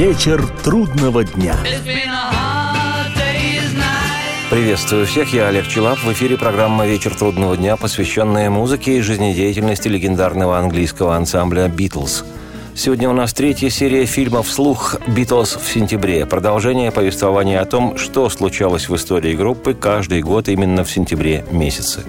Вечер трудного дня. Приветствую всех, я Олег Челап. В эфире программа «Вечер трудного дня», посвященная музыке и жизнедеятельности легендарного английского ансамбля «Битлз». Сегодня у нас третья серия фильмов «Слух Битлз в сентябре». Продолжение повествования о том, что случалось в истории группы каждый год именно в сентябре месяце.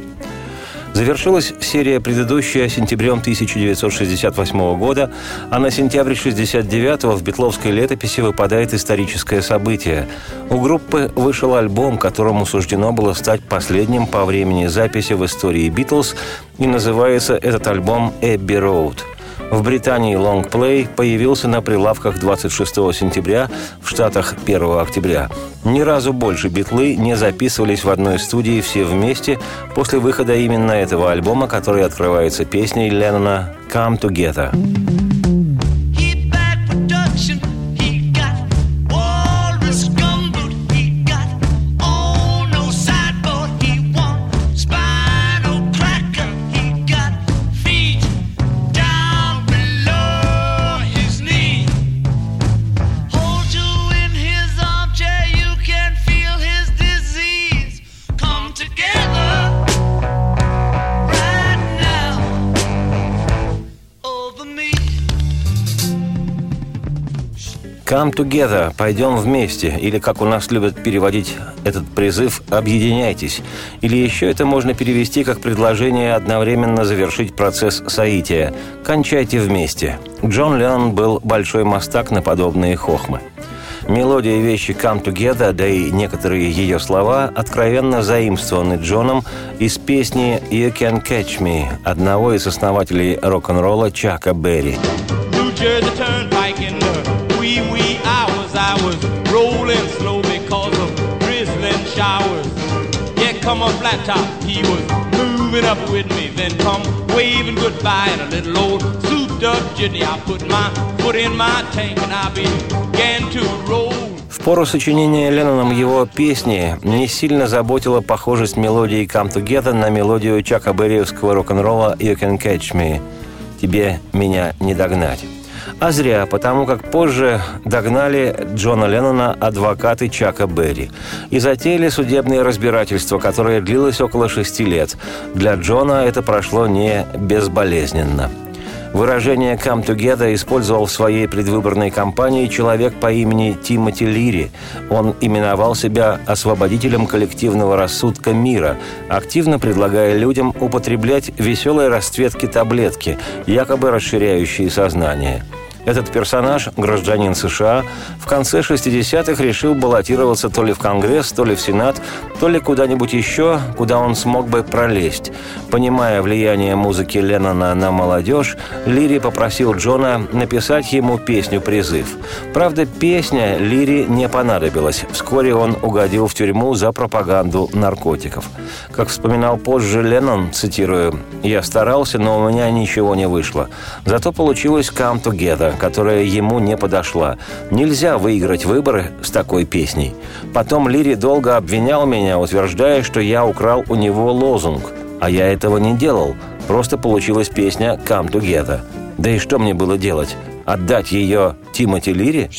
Завершилась серия предыдущая сентябрем 1968 года, а на сентябрь 69 в Бетловской летописи выпадает историческое событие. У группы вышел альбом, которому суждено было стать последним по времени записи в истории Битлз, и называется этот альбом «Эбби Роуд». В Британии лонгплей появился на прилавках 26 сентября, в Штатах 1 октября. Ни разу больше битлы не записывались в одной студии все вместе после выхода именно этого альбома, который открывается песней Леннона «Come Together». Come together, пойдем вместе, или как у нас любят переводить этот призыв «объединяйтесь». Или еще это можно перевести как предложение одновременно завершить процесс соития «кончайте вместе». Джон Леннон был большой мастак на подобные хохмы. Мелодия вещи «Come Together», да и некоторые ее слова откровенно заимствованы Джоном из песни «You Can Catch Me» одного из основателей рок-н-ролла Чака Берри. I was rolling slow because of drizzling showers. Yeah, come on flat top, he was moving up with me. Then come waving goodbye in a little old souped up jitney. I put my foot in my tank and I began to roll. В пору сочинения Ленноном его песни не сильно заботила похожесть мелодии «Come Together» на мелодию Чака Берриевского рок-н-ролла «You Can Catch Me» «Тебе меня не догнать». А зря, потому как позже догнали Джона Леннона адвокаты Чака Берри и затеяли судебное разбирательство, которое длилось около шести лет. Для Джона это прошло не безболезненно. Выражение «come together» использовал в своей предвыборной кампании человек по имени Тимоти Лири. Он именовал себя освободителем коллективного рассудка мира, активно предлагая людям употреблять веселые расцветки таблетки, якобы расширяющие сознание – этот персонаж, гражданин США, в конце 60-х решил баллотироваться то ли в Конгресс, то ли в Сенат, то ли куда-нибудь еще, куда он смог бы пролезть. Понимая влияние музыки Леннона на молодежь, Лири попросил Джона написать ему песню-призыв. Правда, песня Лири не понадобилась. Вскоре он угодил в тюрьму за пропаганду наркотиков. Как вспоминал позже Леннон, цитирую, «Я старался, но у меня ничего не вышло. Зато получилось «Come Together», которая ему не подошла. Нельзя выиграть выборы с такой песней. Потом Лири долго обвинял меня, утверждая, что я украл у него лозунг. А я этого не делал. Просто получилась песня «Come Together». Да и что мне было делать? Отдать ее Тимоти Лири?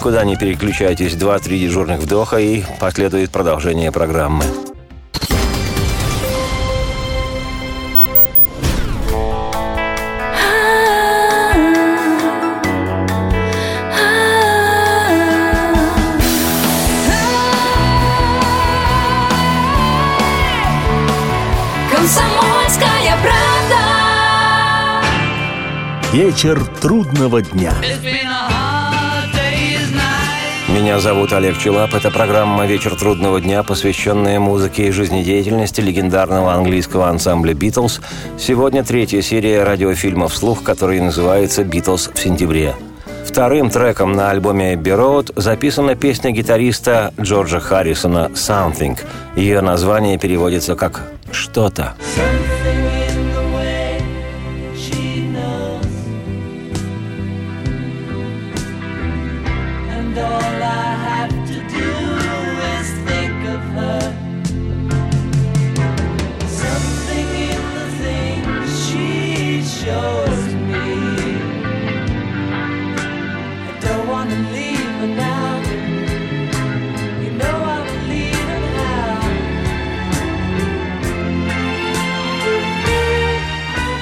Никуда не переключайтесь. Два-три дежурных вдоха и последует продолжение программы. Вечер трудного дня. Меня зовут Олег Челап. Это программа «Вечер трудного дня», посвященная музыке и жизнедеятельности легендарного английского ансамбля «Битлз». Сегодня третья серия радиофильма «Вслух», который называется «Битлз в сентябре». Вторым треком на альбоме «Abbey Road» записана песня гитариста Джорджа Харрисона «Something». Ее название переводится как «что-то».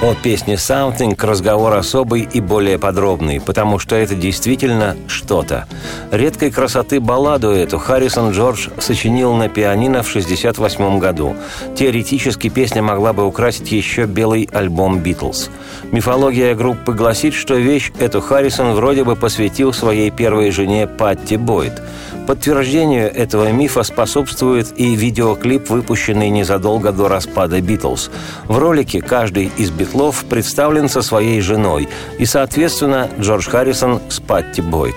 О песне «Something» разговор особый и более подробный, потому что это действительно что-то. Редкой красоты балладу эту Харрисон Джордж сочинил на пианино в 1968 году. Теоретически песня могла бы украсить еще белый альбом «Битлз». Мифология группы гласит, что вещь эту Харрисон вроде бы посвятил своей первой жене Патти Бойд – Подтверждению этого мифа способствует и видеоклип, выпущенный незадолго до распада «Битлз». В ролике каждый из «Битлов» представлен со своей женой, и, соответственно, Джордж Харрисон с Патти Бойд.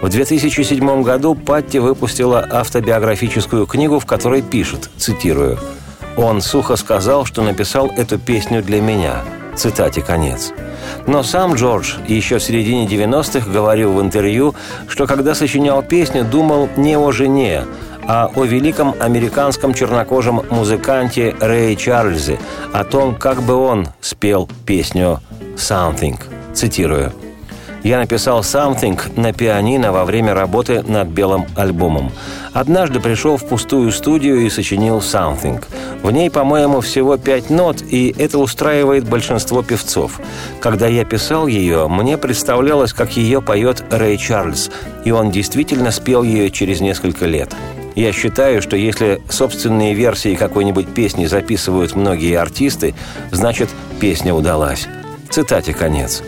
В 2007 году Патти выпустила автобиографическую книгу, в которой пишет, цитирую, «Он сухо сказал, что написал эту песню для меня». Цитате конец. Но сам Джордж еще в середине 90-х говорил в интервью, что когда сочинял песню, думал не о жене, а о великом американском чернокожем музыканте Рэе Чарльзе, о том, как бы он спел песню «Something». Цитирую – я написал «Something» на пианино во время работы над белым альбомом. Однажды пришел в пустую студию и сочинил «Something». В ней, по-моему, всего пять нот, и это устраивает большинство певцов. Когда я писал ее, мне представлялось, как ее поет Рэй Чарльз, и он действительно спел ее через несколько лет. Я считаю, что если собственные версии какой-нибудь песни записывают многие артисты, значит, песня удалась. Цитате конец.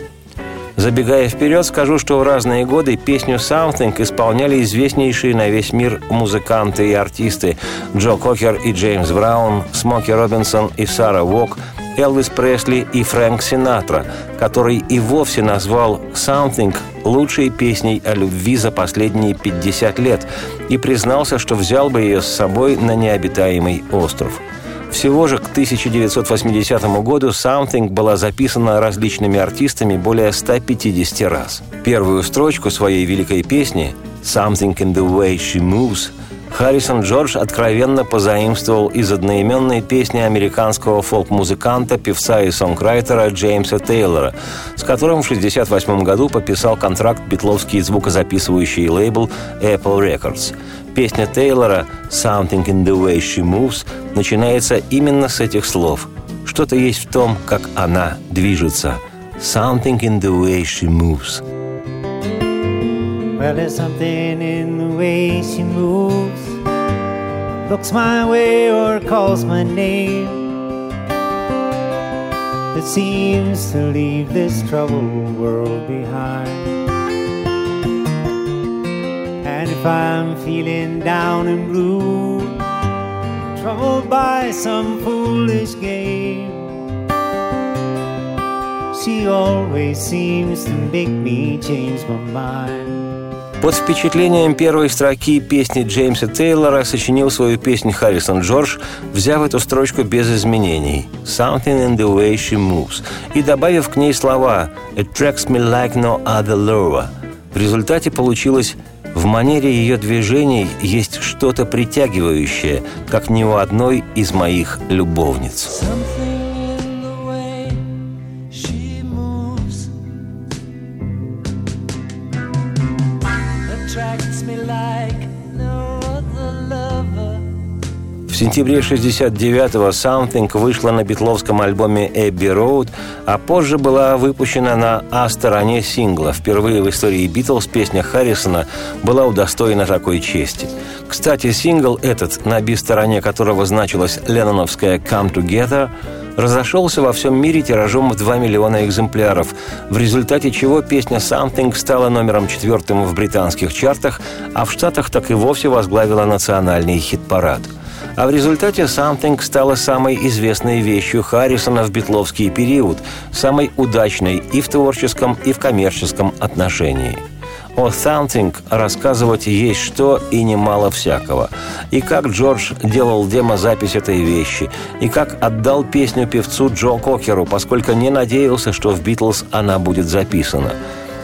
Забегая вперед, скажу, что в разные годы песню «Something» исполняли известнейшие на весь мир музыканты и артисты Джо Кокер и Джеймс Браун, Смоки Робинсон и Сара Вок, Элвис Пресли и Фрэнк Синатра, который и вовсе назвал «Something» лучшей песней о любви за последние 50 лет и признался, что взял бы ее с собой на необитаемый остров – всего же к 1980 году «Something» была записана различными артистами более 150 раз. Первую строчку своей великой песни «Something in the way she moves» Харрисон Джордж откровенно позаимствовал из одноименной песни американского фолк-музыканта, певца и сонграйтера Джеймса Тейлора, с которым в 1968 году подписал контракт битловский звукозаписывающий лейбл Apple Records – Песня Тейлора «Something in the way she moves» начинается именно с этих слов. Что-то есть в том, как она движется. «Something in the way she moves». Well, there's something in the way she moves Looks my way or calls my name That seems to leave this troubled world behind And if I'm feeling down and blue, troubled by some foolish game, she always seems to make me change my mind. Под впечатлением первой строки песни Джеймса Тейлора сочинил свою песню Харрисон Джордж, взяв эту строчку без изменений «Something in the way she moves» и добавив к ней слова «Attracts me like no other lover». В результате получилось в манере ее движений есть что-то притягивающее, как ни у одной из моих любовниц. Attract сентябре 69-го «Something» вышла на битловском альбоме «Эбби Роуд», а позже была выпущена на А стороне сингла. Впервые в истории «Битлз» песня Харрисона была удостоена такой чести. Кстати, сингл этот, на Би-стороне которого значилась ленноновская «Come Together», разошелся во всем мире тиражом в 2 миллиона экземпляров, в результате чего песня «Something» стала номером четвертым в британских чартах, а в Штатах так и вовсе возглавила национальный хит-парад. А в результате «Something» стала самой известной вещью Харрисона в битловский период, самой удачной и в творческом, и в коммерческом отношении – о Something рассказывать есть что и немало всякого. И как Джордж делал демозапись этой вещи, и как отдал песню певцу Джо Кокеру, поскольку не надеялся, что в «Битлз» она будет записана.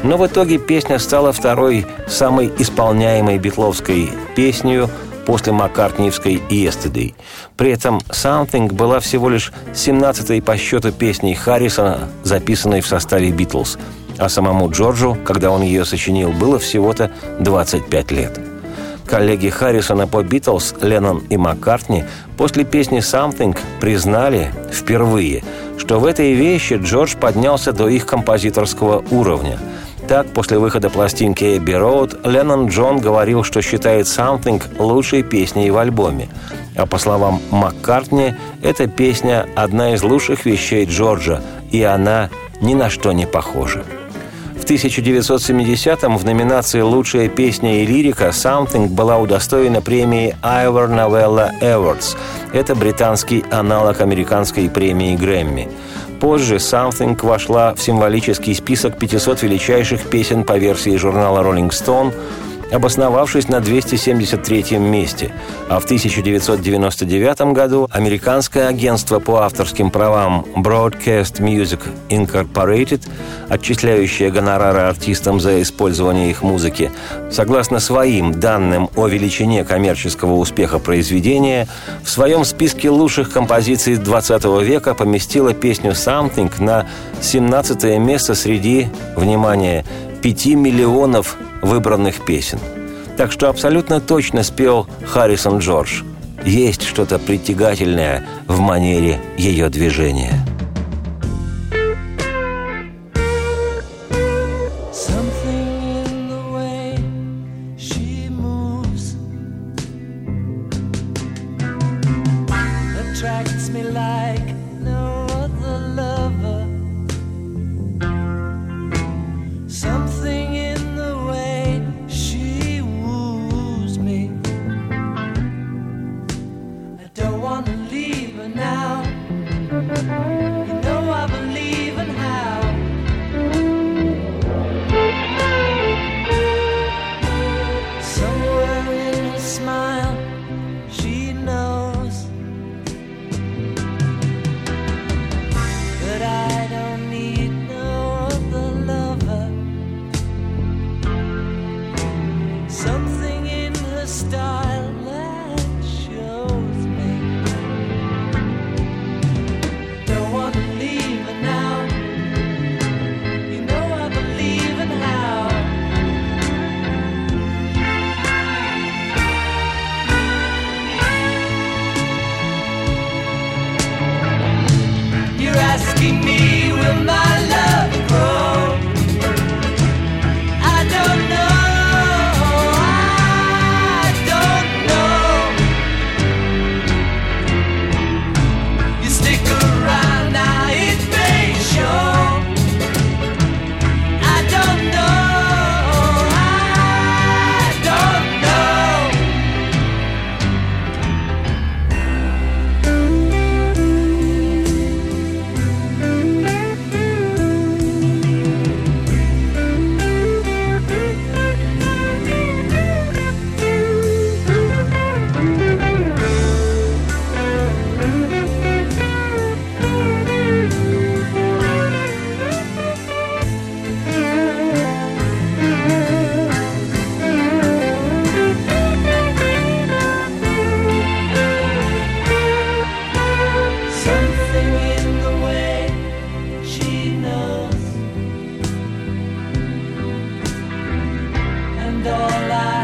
Но в итоге песня стала второй самой исполняемой битловской песней после Маккартниевской «Yesterday». При этом «Something» была всего лишь 17-й по счету песней Харрисона, записанной в составе «Битлз», а самому Джорджу, когда он ее сочинил, было всего-то 25 лет. Коллеги Харрисона по «Битлз» Леннон и Маккартни после песни «Something» признали впервые, что в этой вещи Джордж поднялся до их композиторского уровня. Так, после выхода пластинки «Эбби Роуд» Леннон Джон говорил, что считает «Something» лучшей песней в альбоме. А по словам Маккартни, эта песня – одна из лучших вещей Джорджа, и она ни на что не похожа. 1970-м в номинации «Лучшая песня и лирика» «Something» была удостоена премии Ivor Novella Awards. Это британский аналог американской премии Грэмми. Позже «Something» вошла в символический список 500 величайших песен по версии журнала Rolling Stone – обосновавшись на 273 месте. А в 1999 году американское агентство по авторским правам Broadcast Music Incorporated, отчисляющее гонорары артистам за использование их музыки, согласно своим данным о величине коммерческого успеха произведения, в своем списке лучших композиций 20 века поместило песню «Something» на 17 место среди, внимание, 5 миллионов выбранных песен. Так что абсолютно точно спел Харрисон Джордж. Есть что-то притягательное в манере ее движения. alive.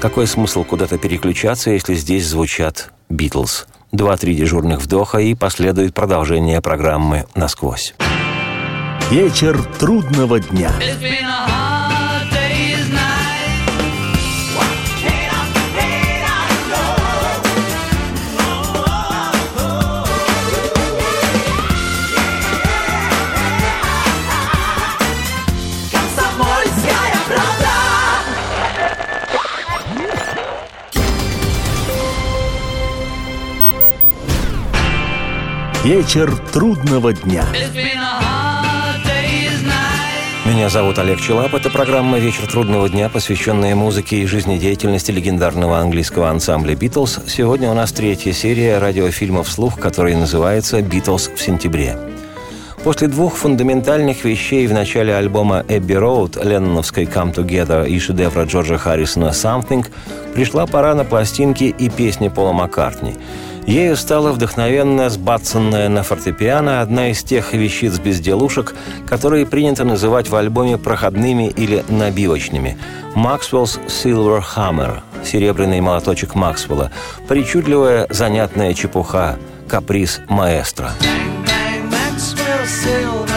Какой смысл куда-то переключаться, если здесь звучат «Битлз»? Два-три дежурных вдоха и последует продолжение программы «Насквозь». Вечер трудного дня. Вечер трудного дня. Меня зовут Олег Челап. Это программа «Вечер трудного дня», посвященная музыке и жизнедеятельности легендарного английского ансамбля «Битлз». Сегодня у нас третья серия радиофильма «Вслух», который называется «Битлз в сентябре». После двух фундаментальных вещей в начале альбома «Эбби Роуд», ленноновской «Come Together» и шедевра Джорджа Харрисона «Something» пришла пора на пластинки и песни Пола Маккартни – Ею стала вдохновенно сбацанная на фортепиано одна из тех вещиц безделушек, которые принято называть в альбоме проходными или набивочными. «Maxwell's Silver Hammer» — серебряный молоточек Максвелла, причудливая занятная чепуха, каприз маэстро. Максвелл's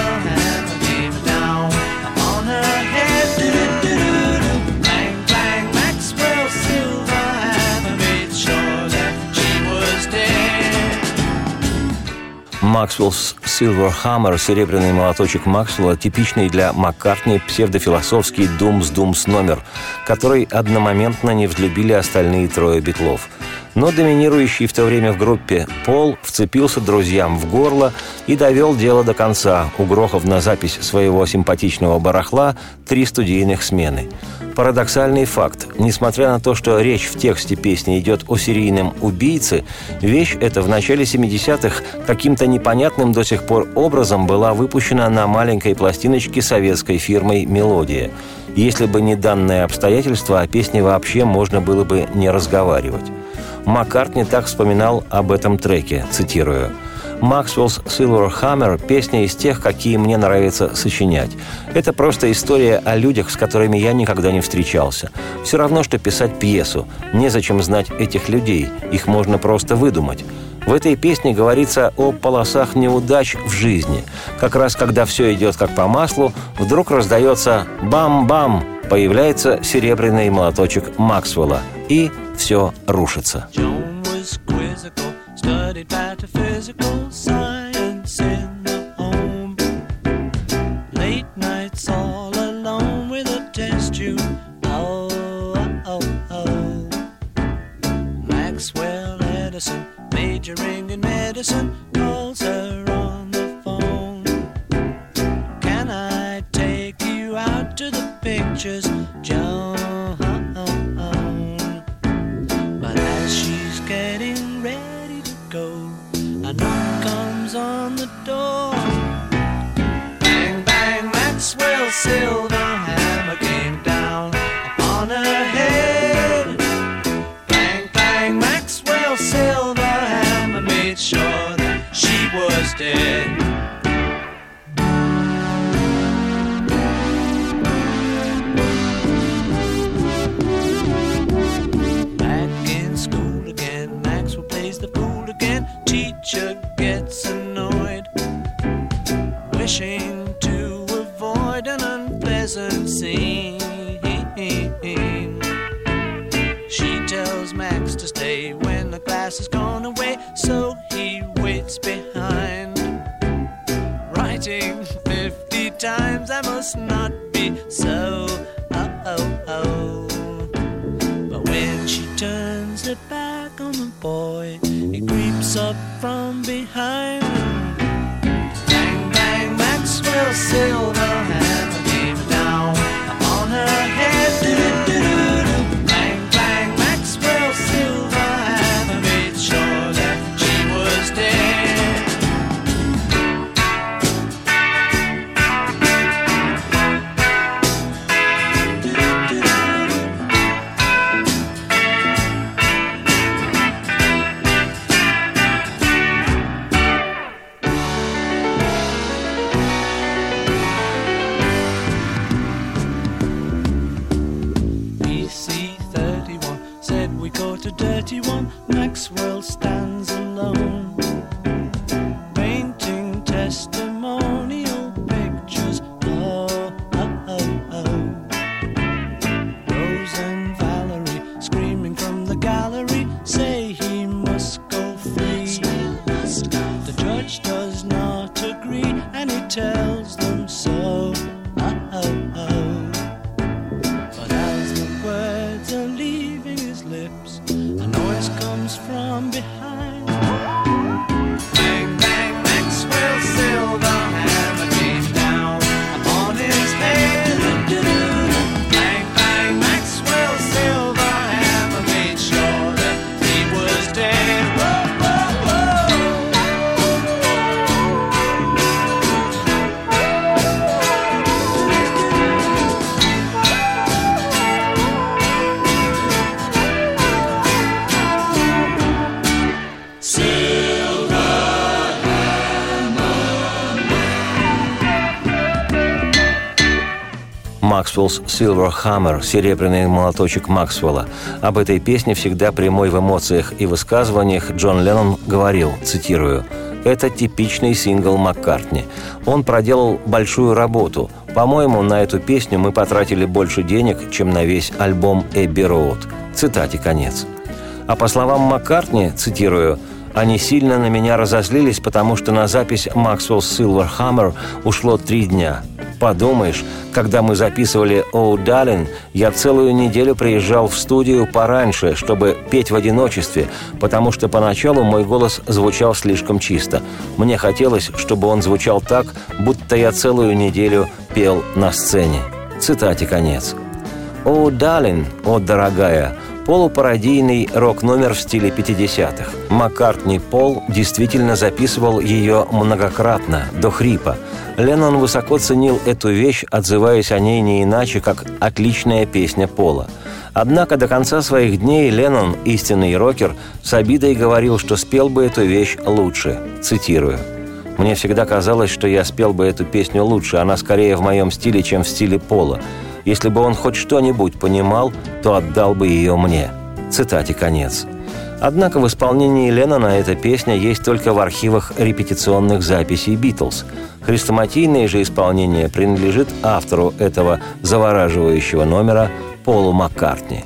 Silver Hammer, серебряный молоточек Максвелла, типичный для Маккартни псевдофилософский «Думс-Думс» номер, который одномоментно не взлюбили остальные трое битлов. Но доминирующий в то время в группе Пол вцепился друзьям в горло и довел дело до конца, угрохав на запись своего симпатичного барахла три студийных смены – Парадоксальный факт. Несмотря на то, что речь в тексте песни идет о серийном убийце, вещь эта в начале 70-х каким-то непонятным до сих пор образом была выпущена на маленькой пластиночке советской фирмой «Мелодия». Если бы не данное обстоятельство, о песне вообще можно было бы не разговаривать. Маккартни так вспоминал об этом треке, цитирую – Maxwell's Silver Hammer – песня из тех, какие мне нравится сочинять. Это просто история о людях, с которыми я никогда не встречался. Все равно, что писать пьесу. Незачем знать этих людей, их можно просто выдумать. В этой песне говорится о полосах неудач в жизни. Как раз когда все идет как по маслу, вдруг раздается «бам-бам», появляется серебряный молоточек Максвелла, и все рушится. John was quizzical, medicine, calls her on the phone. Can I take you out to the pictures, Joan? But as she's getting ready to go, a knock comes on the door. Максвелл's Silver Hammer, серебряный молоточек Максвелла. Об этой песне всегда прямой в эмоциях и высказываниях Джон Леннон говорил, цитирую, «Это типичный сингл Маккартни. Он проделал большую работу. По-моему, на эту песню мы потратили больше денег, чем на весь альбом «Эбби Роуд». Цитате конец. А по словам Маккартни, цитирую, «Они сильно на меня разозлились, потому что на запись «Maxwell's Silver Hammer» ушло три дня. Подумаешь, когда мы записывали «Оу, Далин», я целую неделю приезжал в студию пораньше, чтобы петь в одиночестве, потому что поначалу мой голос звучал слишком чисто. Мне хотелось, чтобы он звучал так, будто я целую неделю пел на сцене. Цитате конец. «О, Далин, о, дорогая», полупародийный рок-номер в стиле 50-х. Маккартни Пол действительно записывал ее многократно, до хрипа. Леннон высоко ценил эту вещь, отзываясь о ней не иначе, как «отличная песня Пола». Однако до конца своих дней Леннон, истинный рокер, с обидой говорил, что спел бы эту вещь лучше. Цитирую. «Мне всегда казалось, что я спел бы эту песню лучше, она скорее в моем стиле, чем в стиле Пола. Если бы он хоть что-нибудь понимал, то отдал бы ее мне». Цитате конец. Однако в исполнении Леннона эта песня есть только в архивах репетиционных записей «Битлз». Хрестоматийное же исполнение принадлежит автору этого завораживающего номера Полу Маккартни.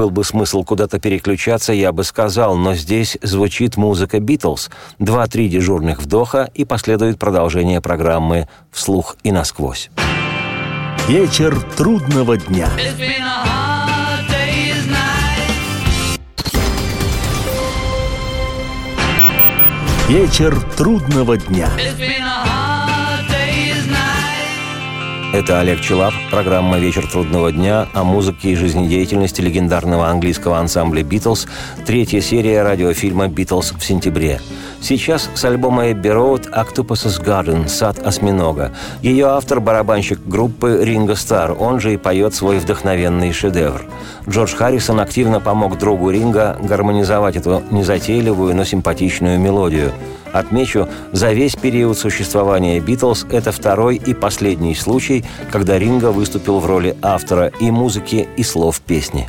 Был бы смысл куда-то переключаться, я бы сказал, но здесь звучит музыка «Битлз». Два-три дежурных вдоха, и последует продолжение программы «Вслух и насквозь». Вечер трудного дня. Вечер трудного дня. Это Олег Челап, программа «Вечер трудного дня» о музыке и жизнедеятельности легендарного английского ансамбля «Битлз», третья серия радиофильма «Битлз» в сентябре. Сейчас с альбома «Эбби Роуд» «Octopus's Garden» «Сад осьминога». Ее автор – барабанщик группы Ринго Стар, он же и поет свой вдохновенный шедевр. Джордж Харрисон активно помог другу Ринга гармонизовать эту незатейливую, но симпатичную мелодию – Отмечу, за весь период существования «Битлз» это второй и последний случай, когда Ринго выступил в роли автора и музыки, и слов песни.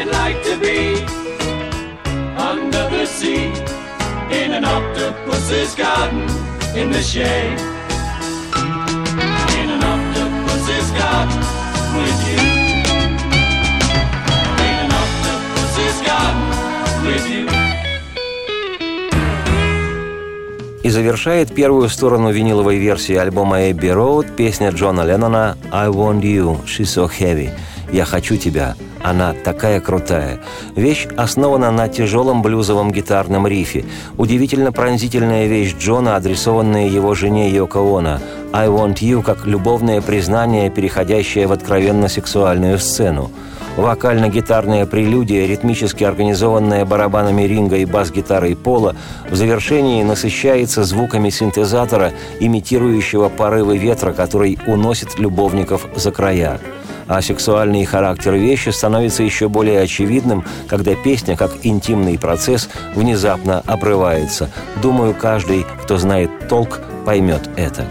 I'd like to be under the sea in an octopus's garden in the shade. In an octopus's garden with you. In an octopus's garden with you. И завершает первую сторону виниловой версии альбома «Эбби Роуд» песня Джона Леннона «I want you, she's so heavy» «Я хочу тебя, она такая крутая. Вещь основана на тяжелом блюзовом гитарном рифе. Удивительно пронзительная вещь Джона, адресованная его жене Йоко Оно. «I want you» как любовное признание, переходящее в откровенно сексуальную сцену. Вокально-гитарная прелюдия, ритмически организованная барабанами ринга и бас-гитарой пола, в завершении насыщается звуками синтезатора, имитирующего порывы ветра, который уносит любовников за края а сексуальный характер вещи становится еще более очевидным, когда песня, как интимный процесс, внезапно обрывается. Думаю, каждый, кто знает толк, поймет это.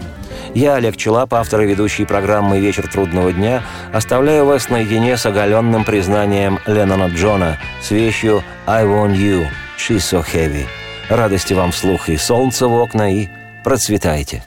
Я, Олег Челап, автор и ведущий программы «Вечер трудного дня», оставляю вас наедине с оголенным признанием Леннона Джона с вещью «I want you, she's so heavy». Радости вам вслух и солнца в окна, и процветайте.